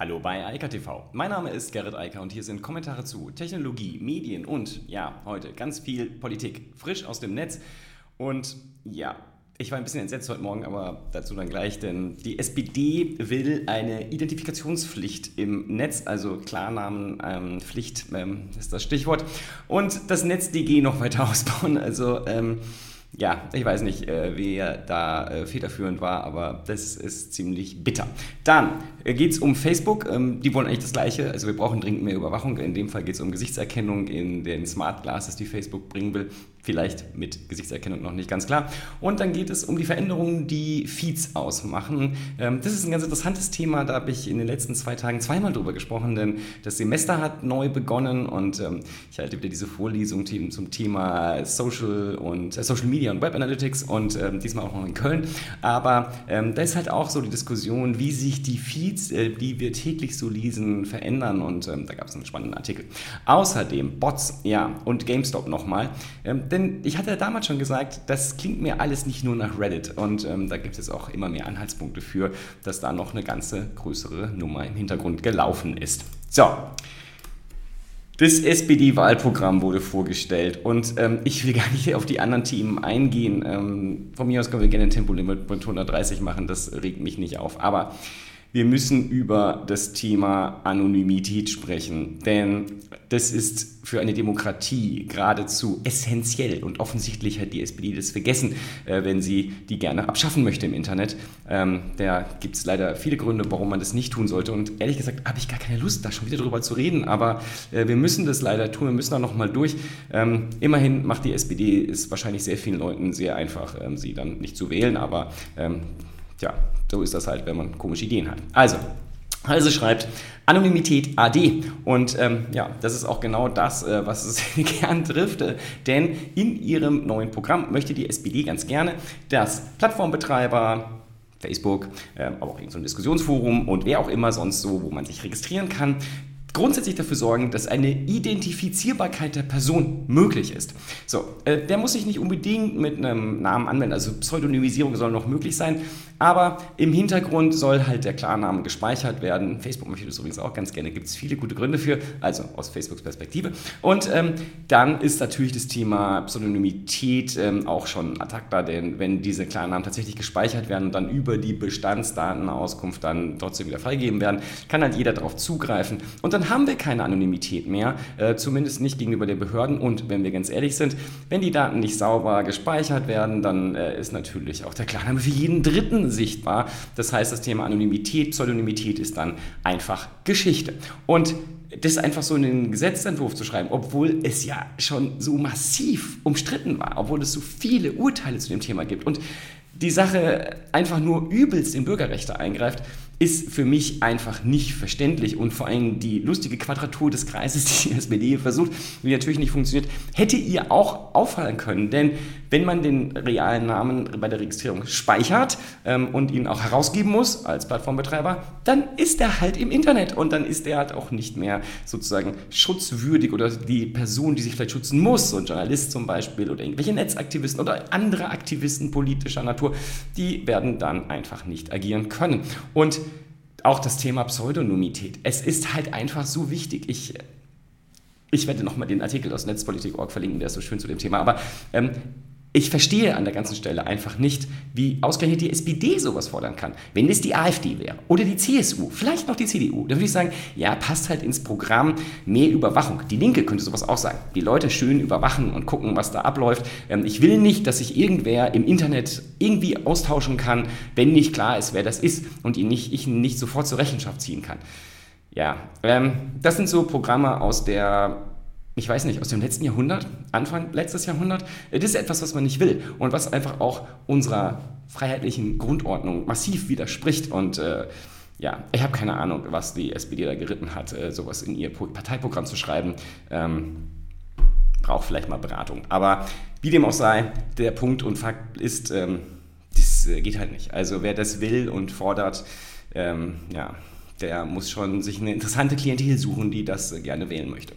Hallo bei Eika TV. Mein Name ist Gerrit Eiker und hier sind Kommentare zu Technologie, Medien und ja, heute ganz viel Politik, frisch aus dem Netz. Und ja, ich war ein bisschen entsetzt heute Morgen, aber dazu dann gleich, denn die SPD will eine Identifikationspflicht im Netz, also Klarnamenpflicht ähm, ähm, ist das Stichwort, und das NetzDG noch weiter ausbauen. Also ähm, ja, ich weiß nicht, äh, wer da äh, federführend war, aber das ist ziemlich bitter. Dann äh, geht es um Facebook. Ähm, die wollen eigentlich das Gleiche. Also wir brauchen dringend mehr Überwachung. In dem Fall geht es um Gesichtserkennung in den Smart Glasses, die Facebook bringen will. Vielleicht mit Gesichtserkennung noch nicht ganz klar. Und dann geht es um die Veränderungen, die Feeds ausmachen. Ähm, das ist ein ganz interessantes Thema. Da habe ich in den letzten zwei Tagen zweimal drüber gesprochen, denn das Semester hat neu begonnen und ähm, ich halte wieder diese Vorlesung zum Thema Social und Social Media und Web Analytics und ähm, diesmal auch noch in Köln. Aber da ist halt auch so die Diskussion, wie sich die Feeds, äh, die wir täglich so lesen, verändern und da gab es einen spannenden Artikel. Außerdem Bots, ja, und GameStop nochmal. Denn ich hatte damals schon gesagt, das klingt mir alles nicht nur nach Reddit und ähm, da gibt es auch immer mehr Anhaltspunkte für, dass da noch eine ganze größere Nummer im Hintergrund gelaufen ist. So, das SPD-Wahlprogramm wurde vorgestellt und ähm, ich will gar nicht auf die anderen Themen eingehen. Ähm, von mir aus können wir gerne ein Tempolimit mit 130 machen, das regt mich nicht auf. Aber wir müssen über das Thema Anonymität sprechen, denn das ist für eine Demokratie geradezu essentiell und offensichtlich hat die SPD das vergessen, äh, wenn sie die gerne abschaffen möchte im Internet. Ähm, da gibt es leider viele Gründe, warum man das nicht tun sollte und ehrlich gesagt habe ich gar keine Lust, da schon wieder drüber zu reden, aber äh, wir müssen das leider tun, wir müssen da nochmal durch. Ähm, immerhin macht die SPD es wahrscheinlich sehr vielen Leuten sehr einfach, ähm, sie dann nicht zu wählen, aber Tja, so ist das halt, wenn man komische Ideen hat. Also, also schreibt Anonymität AD. Und ähm, ja, das ist auch genau das, äh, was es gern trifft. Äh, denn in ihrem neuen Programm möchte die SPD ganz gerne, dass Plattformbetreiber, Facebook, äh, aber auch irgendein so Diskussionsforum und wer auch immer sonst so, wo man sich registrieren kann, grundsätzlich dafür sorgen, dass eine Identifizierbarkeit der Person möglich ist. So, äh, der muss sich nicht unbedingt mit einem Namen anwenden, also Pseudonymisierung soll noch möglich sein, aber im Hintergrund soll halt der Klarname gespeichert werden. Facebook möchte das übrigens auch ganz gerne, gibt es viele gute Gründe für, also aus Facebooks Perspektive. Und ähm, dann ist natürlich das Thema Pseudonymität ähm, auch schon attackbar, denn wenn diese Klarnamen tatsächlich gespeichert werden und dann über die Bestandsdatenauskunft dann trotzdem wieder freigegeben werden, kann halt jeder darauf zugreifen. Und dann haben wir keine Anonymität mehr, äh, zumindest nicht gegenüber den Behörden. Und wenn wir ganz ehrlich sind, wenn die Daten nicht sauber gespeichert werden, dann äh, ist natürlich auch der Klarname für jeden Dritten sichtbar. Das heißt, das Thema Anonymität, Pseudonymität ist dann einfach Geschichte. Und das einfach so in den Gesetzentwurf zu schreiben, obwohl es ja schon so massiv umstritten war, obwohl es so viele Urteile zu dem Thema gibt und die Sache einfach nur übelst in Bürgerrechte eingreift, ist für mich einfach nicht verständlich und vor allem die lustige Quadratur des Kreises, die die SPD versucht, wie natürlich nicht funktioniert, hätte ihr auch auffallen können. Denn wenn man den realen Namen bei der Registrierung speichert ähm, und ihn auch herausgeben muss als Plattformbetreiber, dann ist er halt im Internet und dann ist er halt auch nicht mehr sozusagen schutzwürdig oder die Person, die sich vielleicht schützen muss, so ein Journalist zum Beispiel oder irgendwelche Netzaktivisten oder andere Aktivisten politischer Natur, die werden dann einfach nicht agieren können. Und auch das Thema Pseudonymität. Es ist halt einfach so wichtig. Ich, ich werde nochmal den Artikel aus Netzpolitik.org verlinken, der ist so schön zu dem Thema. Aber ähm, ich verstehe an der ganzen Stelle einfach nicht, wie ausgerechnet die SPD sowas fordern kann. Wenn es die AfD wäre oder die CSU, vielleicht noch die CDU, dann würde ich sagen, ja, passt halt ins Programm mehr Überwachung. Die Linke könnte sowas auch sagen. Die Leute schön überwachen und gucken, was da abläuft. Ähm, ich will nicht, dass sich irgendwer im Internet irgendwie austauschen kann, wenn nicht klar ist, wer das ist und ihn nicht, ich ihn nicht sofort zur Rechenschaft ziehen kann. Ja, ähm, das sind so Programme aus der ich weiß nicht, aus dem letzten Jahrhundert, Anfang letztes Jahrhundert. Das ist etwas, was man nicht will und was einfach auch unserer freiheitlichen Grundordnung massiv widerspricht. Und äh, ja, ich habe keine Ahnung, was die SPD da geritten hat, äh, sowas in ihr Parteiprogramm zu schreiben. Ähm, braucht vielleicht mal Beratung. Aber wie dem auch sei, der Punkt und Fakt ist, ähm, das äh, geht halt nicht. Also wer das will und fordert, ähm, ja, der muss schon sich eine interessante Klientel suchen, die das äh, gerne wählen möchte.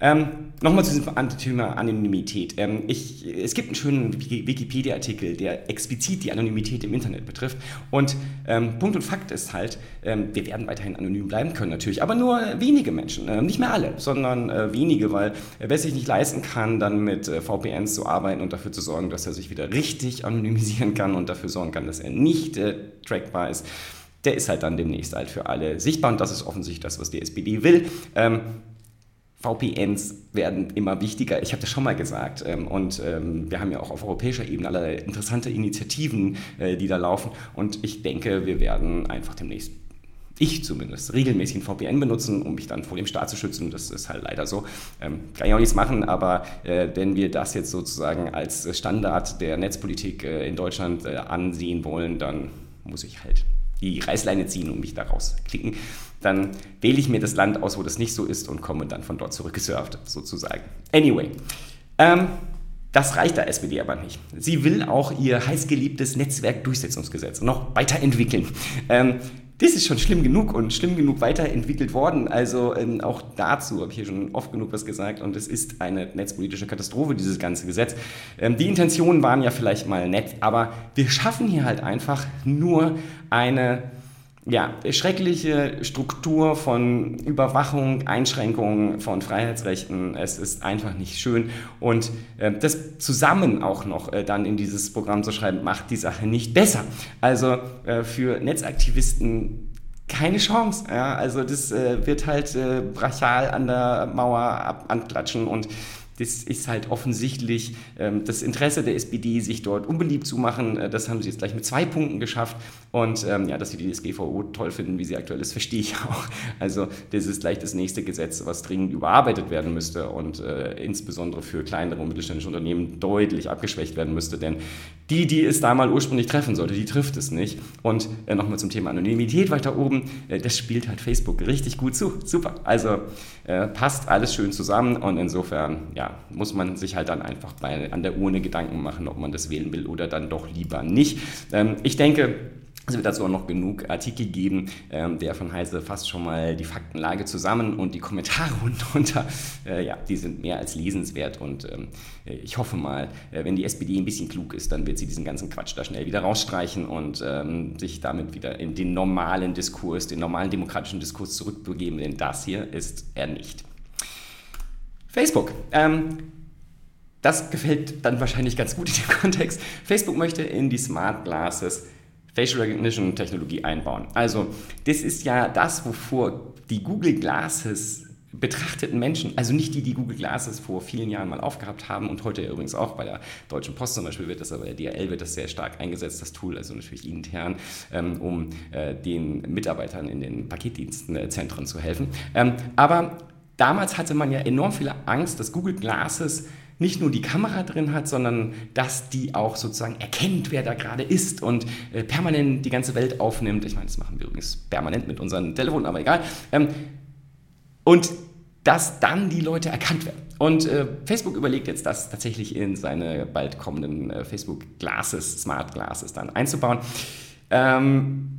Ähm, Nochmal zu diesem Thema Anonymität. Ähm, ich, es gibt einen schönen Wikipedia-Artikel, der explizit die Anonymität im Internet betrifft. Und ähm, Punkt und Fakt ist halt, ähm, wir werden weiterhin anonym bleiben können natürlich, aber nur wenige Menschen. Äh, nicht mehr alle, sondern äh, wenige, weil äh, wer sich nicht leisten kann, dann mit äh, VPNs zu arbeiten und dafür zu sorgen, dass er sich wieder richtig anonymisieren kann und dafür sorgen kann, dass er nicht äh, trackbar ist, der ist halt dann demnächst halt für alle sichtbar und das ist offensichtlich das, was die SPD will. Ähm, VPNs werden immer wichtiger. Ich habe das schon mal gesagt. Ähm, und ähm, wir haben ja auch auf europäischer Ebene alle interessante Initiativen, äh, die da laufen. Und ich denke, wir werden einfach demnächst, ich zumindest, regelmäßig ein VPN benutzen, um mich dann vor dem Staat zu schützen. Das ist halt leider so. Ähm, kann ich auch nichts machen, aber äh, wenn wir das jetzt sozusagen als Standard der Netzpolitik äh, in Deutschland ansehen wollen, dann muss ich halt die Reißleine ziehen und mich da rausklicken dann wähle ich mir das Land aus, wo das nicht so ist und komme dann von dort zurückgesurft, sozusagen. Anyway, ähm, das reicht der SPD aber nicht. Sie will auch ihr heißgeliebtes Netzwerkdurchsetzungsgesetz noch weiterentwickeln. Ähm, das ist schon schlimm genug und schlimm genug weiterentwickelt worden. Also ähm, auch dazu habe ich hier schon oft genug was gesagt und es ist eine netzpolitische Katastrophe, dieses ganze Gesetz. Ähm, die Intentionen waren ja vielleicht mal nett, aber wir schaffen hier halt einfach nur eine ja, schreckliche Struktur von Überwachung, Einschränkungen von Freiheitsrechten. Es ist einfach nicht schön. Und äh, das zusammen auch noch äh, dann in dieses Programm zu schreiben, macht die Sache nicht besser. Also äh, für Netzaktivisten keine Chance. Ja? Also das äh, wird halt äh, brachial an der Mauer ab anklatschen und das ist halt offensichtlich ähm, das Interesse der SPD, sich dort unbeliebt zu machen. Äh, das haben sie jetzt gleich mit zwei Punkten geschafft. Und ähm, ja, dass sie die SGVO toll finden, wie sie aktuell ist, verstehe ich auch. Also das ist gleich das nächste Gesetz, was dringend überarbeitet werden müsste und äh, insbesondere für kleinere und mittelständische Unternehmen deutlich abgeschwächt werden müsste. Denn die, die es da mal ursprünglich treffen sollte, die trifft es nicht. Und äh, nochmal zum Thema Anonymität weiter oben, äh, das spielt halt Facebook richtig gut zu. Super. Also äh, passt alles schön zusammen und insofern ja, muss man sich halt dann einfach bei, an der Urne Gedanken machen, ob man das wählen will oder dann doch lieber nicht. Ähm, ich denke, es wird dazu auch noch genug Artikel geben, ähm, der von Heise fasst schon mal die Faktenlage zusammen und die Kommentare unten äh, ja, die sind mehr als lesenswert und ähm, ich hoffe mal, äh, wenn die SPD ein bisschen klug ist, dann wird sie diesen ganzen Quatsch da schnell wieder rausstreichen und ähm, sich damit wieder in den normalen Diskurs, den normalen demokratischen Diskurs zurückbegeben, denn das hier ist er nicht. Facebook. Ähm, das gefällt dann wahrscheinlich ganz gut in dem Kontext. Facebook möchte in die Smart Glasses Facial Recognition Technologie einbauen. Also das ist ja das, wovor die Google Glasses betrachteten Menschen, also nicht die, die Google Glasses vor vielen Jahren mal aufgehabt haben und heute übrigens auch bei der Deutschen Post zum Beispiel wird das, aber der DRL wird das sehr stark eingesetzt, das Tool, also natürlich intern, ähm, um äh, den Mitarbeitern in den Paketdienstzentren zu helfen. Ähm, aber damals hatte man ja enorm viel Angst, dass Google Glasses nicht nur die Kamera drin hat, sondern dass die auch sozusagen erkennt, wer da gerade ist und äh, permanent die ganze Welt aufnimmt. Ich meine, das machen wir übrigens permanent mit unseren Telefonen, aber egal. Ähm, und dass dann die Leute erkannt werden. Und äh, Facebook überlegt jetzt, das tatsächlich in seine bald kommenden äh, Facebook Glasses, Smart Glasses dann einzubauen. Ähm,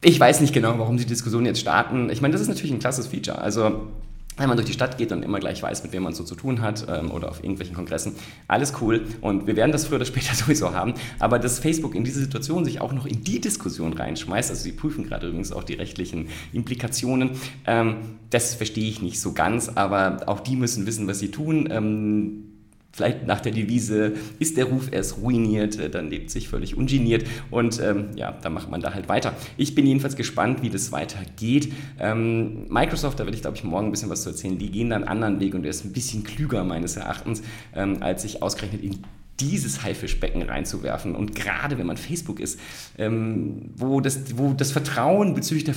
ich weiß nicht genau, warum die Diskussion jetzt starten. Ich meine, das ist natürlich ein klasses Feature. Also wenn man durch die Stadt geht und immer gleich weiß, mit wem man so zu tun hat ähm, oder auf irgendwelchen Kongressen. Alles cool und wir werden das früher oder später sowieso haben. Aber dass Facebook in diese Situation sich auch noch in die Diskussion reinschmeißt, also sie prüfen gerade übrigens auch die rechtlichen Implikationen, ähm, das verstehe ich nicht so ganz, aber auch die müssen wissen, was sie tun. Ähm, vielleicht nach der Devise, ist der Ruf erst ruiniert, äh, dann lebt sich völlig ungeniert und ähm, ja, dann macht man da halt weiter. Ich bin jedenfalls gespannt, wie das weitergeht. Ähm, Microsoft, da werde ich glaube ich morgen ein bisschen was zu erzählen, die gehen dann einen anderen Weg und der ist ein bisschen klüger meines Erachtens, ähm, als sich ausgerechnet in dieses Haifischbecken reinzuwerfen. Und gerade wenn man Facebook ist, ähm, wo, das, wo das Vertrauen bezüglich der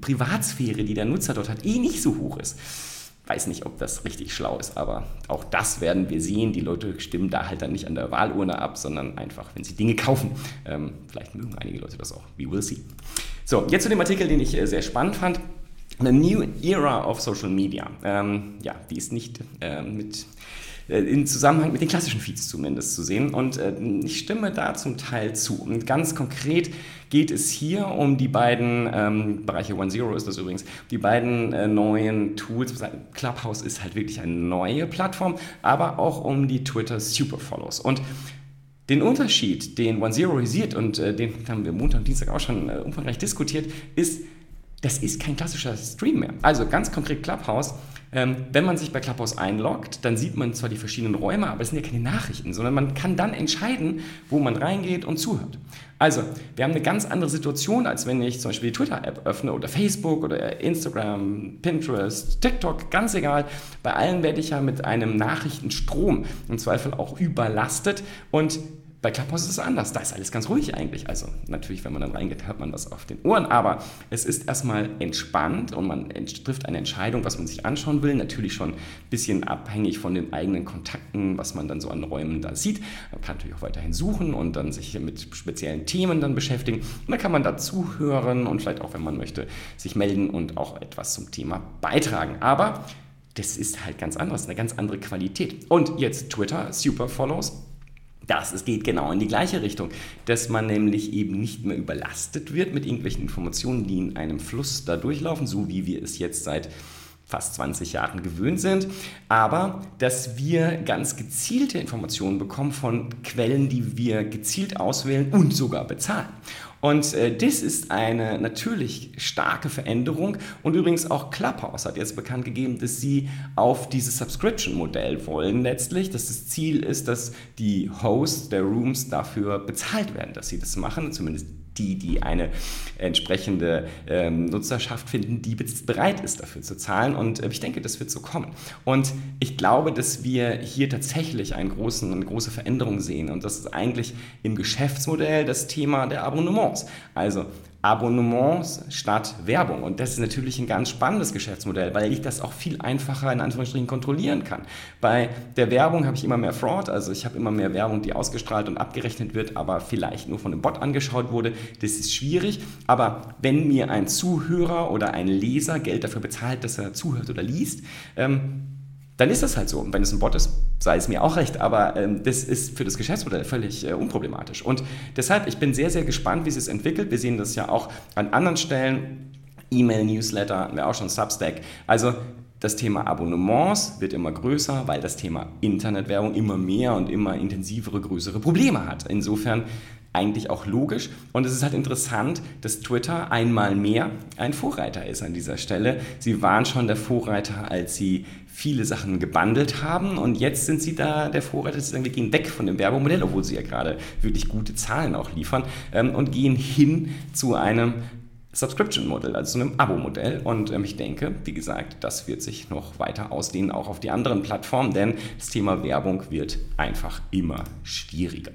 Privatsphäre, die der Nutzer dort hat, eh nicht so hoch ist weiß nicht, ob das richtig schlau ist, aber auch das werden wir sehen. Die Leute stimmen da halt dann nicht an der Wahlurne ab, sondern einfach, wenn sie Dinge kaufen. Ähm, vielleicht mögen einige Leute das auch. We will see. So, jetzt zu dem Artikel, den ich äh, sehr spannend fand. The New Era of Social Media. Ähm, ja, die ist nicht äh, mit äh, im Zusammenhang mit den klassischen Feeds zumindest zu sehen. Und äh, ich stimme da zum Teil zu. Und ganz konkret geht es hier um die beiden ähm, Bereiche, One Zero ist das übrigens, die beiden äh, neuen Tools. Clubhouse ist halt wirklich eine neue Plattform, aber auch um die Twitter Superfollows. Und den Unterschied, den One Zero sieht, und äh, den haben wir Montag und Dienstag auch schon äh, umfangreich diskutiert, ist, das ist kein klassischer Stream mehr. Also ganz konkret Clubhouse ähm, wenn man sich bei Clubhouse einloggt, dann sieht man zwar die verschiedenen Räume, aber es sind ja keine Nachrichten, sondern man kann dann entscheiden, wo man reingeht und zuhört. Also, wir haben eine ganz andere Situation, als wenn ich zum Beispiel die Twitter-App öffne oder Facebook oder Instagram, Pinterest, TikTok, ganz egal. Bei allen werde ich ja mit einem Nachrichtenstrom im Zweifel auch überlastet und bei Clubhouse ist es anders. Da ist alles ganz ruhig eigentlich. Also natürlich, wenn man dann reingeht, hat man was auf den Ohren. Aber es ist erstmal entspannt und man trifft eine Entscheidung, was man sich anschauen will. Natürlich schon ein bisschen abhängig von den eigenen Kontakten, was man dann so an Räumen da sieht. Man kann natürlich auch weiterhin suchen und dann sich mit speziellen Themen dann beschäftigen. Und dann kann man da zuhören und vielleicht auch, wenn man möchte, sich melden und auch etwas zum Thema beitragen. Aber das ist halt ganz anders, eine ganz andere Qualität. Und jetzt Twitter, Super Follows das es geht genau in die gleiche Richtung, dass man nämlich eben nicht mehr überlastet wird mit irgendwelchen Informationen, die in einem Fluss da durchlaufen, so wie wir es jetzt seit fast 20 Jahren gewöhnt sind, aber dass wir ganz gezielte Informationen bekommen von Quellen, die wir gezielt auswählen und sogar bezahlen. Und äh, das ist eine natürlich starke Veränderung. Und übrigens auch Clubhouse hat jetzt bekannt gegeben, dass sie auf dieses Subscription-Modell wollen letztlich, dass das Ziel ist, dass die Hosts der Rooms dafür bezahlt werden, dass sie das machen, zumindest die, die eine entsprechende ähm, Nutzerschaft finden, die bereit ist, dafür zu zahlen. Und äh, ich denke, das wird so kommen. Und ich glaube, dass wir hier tatsächlich einen großen, eine große Veränderung sehen. Und das ist eigentlich im Geschäftsmodell das Thema der Abonnements. Also Abonnements statt Werbung. Und das ist natürlich ein ganz spannendes Geschäftsmodell, weil ich das auch viel einfacher in Anführungsstrichen kontrollieren kann. Bei der Werbung habe ich immer mehr Fraud, also ich habe immer mehr Werbung, die ausgestrahlt und abgerechnet wird, aber vielleicht nur von einem Bot angeschaut wurde. Das ist schwierig. Aber wenn mir ein Zuhörer oder ein Leser Geld dafür bezahlt, dass er zuhört oder liest, ähm, dann ist das halt so. Und wenn es ein Bot ist, sei es mir auch recht, aber ähm, das ist für das Geschäftsmodell völlig äh, unproblematisch. Und deshalb, ich bin sehr, sehr gespannt, wie es sich entwickelt. Wir sehen das ja auch an anderen Stellen. E-Mail, Newsletter, hatten wir auch schon Substack. Also das Thema Abonnements wird immer größer, weil das Thema Internetwerbung immer mehr und immer intensivere, größere Probleme hat. Insofern eigentlich auch logisch. Und es ist halt interessant, dass Twitter einmal mehr ein Vorreiter ist an dieser Stelle. Sie waren schon der Vorreiter, als sie viele Sachen gebundelt haben und jetzt sind sie da der Vorreiter, sie sagen, wir gehen weg von dem Werbemodell, obwohl sie ja gerade wirklich gute Zahlen auch liefern ähm, und gehen hin zu einem Subscription-Modell, also zu einem Abo-Modell. Und ähm, ich denke, wie gesagt, das wird sich noch weiter ausdehnen, auch auf die anderen Plattformen, denn das Thema Werbung wird einfach immer schwieriger.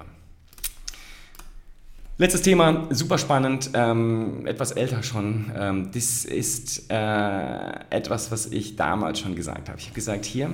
Letztes Thema, super spannend, ähm, etwas älter schon. Ähm, das ist äh, etwas, was ich damals schon gesagt habe. Ich habe gesagt, hier,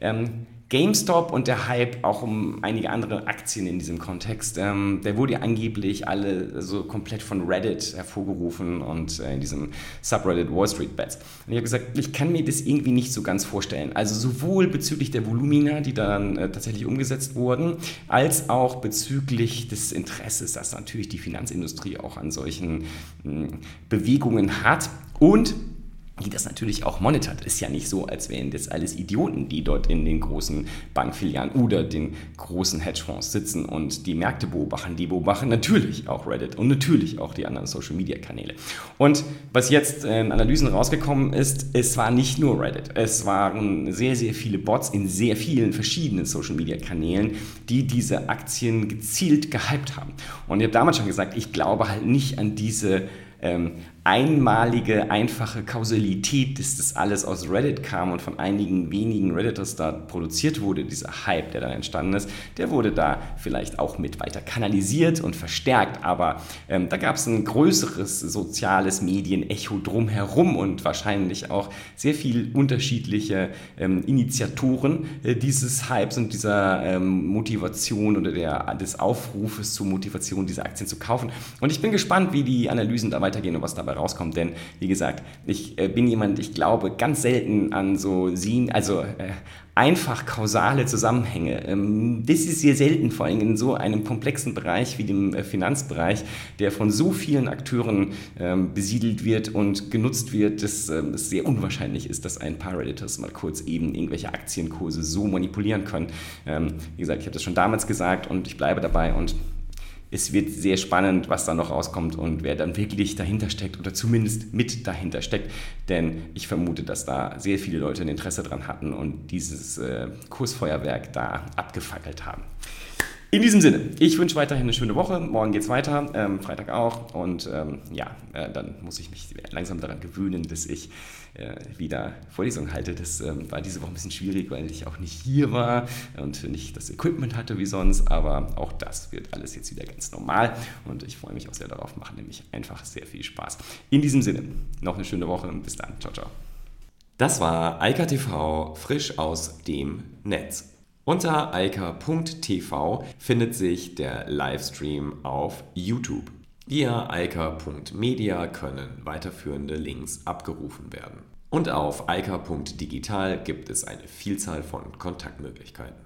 ähm, GameStop und der Hype auch um einige andere Aktien in diesem Kontext, ähm, der wurde ja angeblich alle so komplett von Reddit hervorgerufen und äh, in diesem Subreddit Wall Street Bets. Und ich habe gesagt, ich kann mir das irgendwie nicht so ganz vorstellen. Also sowohl bezüglich der Volumina, die dann äh, tatsächlich umgesetzt wurden, als auch bezüglich des Interesses, das natürlich die Finanzindustrie auch an solchen mh, Bewegungen hat. Und die das natürlich auch monitort. Ist ja nicht so, als wären das alles Idioten, die dort in den großen Bankfilialen oder den großen Hedgefonds sitzen und die Märkte beobachten. Die beobachten natürlich auch Reddit und natürlich auch die anderen Social-Media-Kanäle. Und was jetzt in Analysen rausgekommen ist, es war nicht nur Reddit. Es waren sehr, sehr viele Bots in sehr vielen verschiedenen Social-Media-Kanälen, die diese Aktien gezielt gehypt haben. Und ich habe damals schon gesagt, ich glaube halt nicht an diese ähm, einmalige, einfache Kausalität, dass das alles aus Reddit kam und von einigen wenigen Redditors da produziert wurde, dieser Hype, der dann entstanden ist, der wurde da vielleicht auch mit weiter kanalisiert und verstärkt. Aber ähm, da gab es ein größeres soziales Medienecho drumherum und wahrscheinlich auch sehr viel unterschiedliche ähm, Initiatoren äh, dieses Hypes und dieser ähm, Motivation oder der, des Aufrufes zur Motivation, diese Aktien zu kaufen. Und ich bin gespannt, wie die Analysen da weitergehen und was dabei rauskommt. Denn, wie gesagt, ich äh, bin jemand, ich glaube ganz selten an so Sin, also äh, einfach kausale Zusammenhänge. Ähm, das ist sehr selten, vor allem in so einem komplexen Bereich wie dem äh, Finanzbereich, der von so vielen Akteuren ähm, besiedelt wird und genutzt wird, dass ähm, es sehr unwahrscheinlich ist, dass ein paar Redditors mal kurz eben irgendwelche Aktienkurse so manipulieren können. Wie gesagt, ich habe das schon damals gesagt und ich bleibe dabei und es wird sehr spannend, was da noch rauskommt und wer dann wirklich dahinter steckt oder zumindest mit dahinter steckt. Denn ich vermute, dass da sehr viele Leute ein Interesse dran hatten und dieses äh, Kursfeuerwerk da abgefackelt haben. In diesem Sinne, ich wünsche weiterhin eine schöne Woche. Morgen geht es weiter, ähm, Freitag auch. Und ähm, ja, äh, dann muss ich mich langsam daran gewöhnen, dass ich äh, wieder Vorlesungen halte. Das ähm, war diese Woche ein bisschen schwierig, weil ich auch nicht hier war und nicht das Equipment hatte wie sonst. Aber auch das wird alles jetzt wieder ganz normal. Und ich freue mich auch sehr darauf, mache nämlich einfach sehr viel Spaß. In diesem Sinne, noch eine schöne Woche bis dann. Ciao, ciao. Das war Eika TV frisch aus dem Netz. Unter eika.tv findet sich der Livestream auf YouTube. Via eika.media können weiterführende Links abgerufen werden. Und auf eika.digital gibt es eine Vielzahl von Kontaktmöglichkeiten.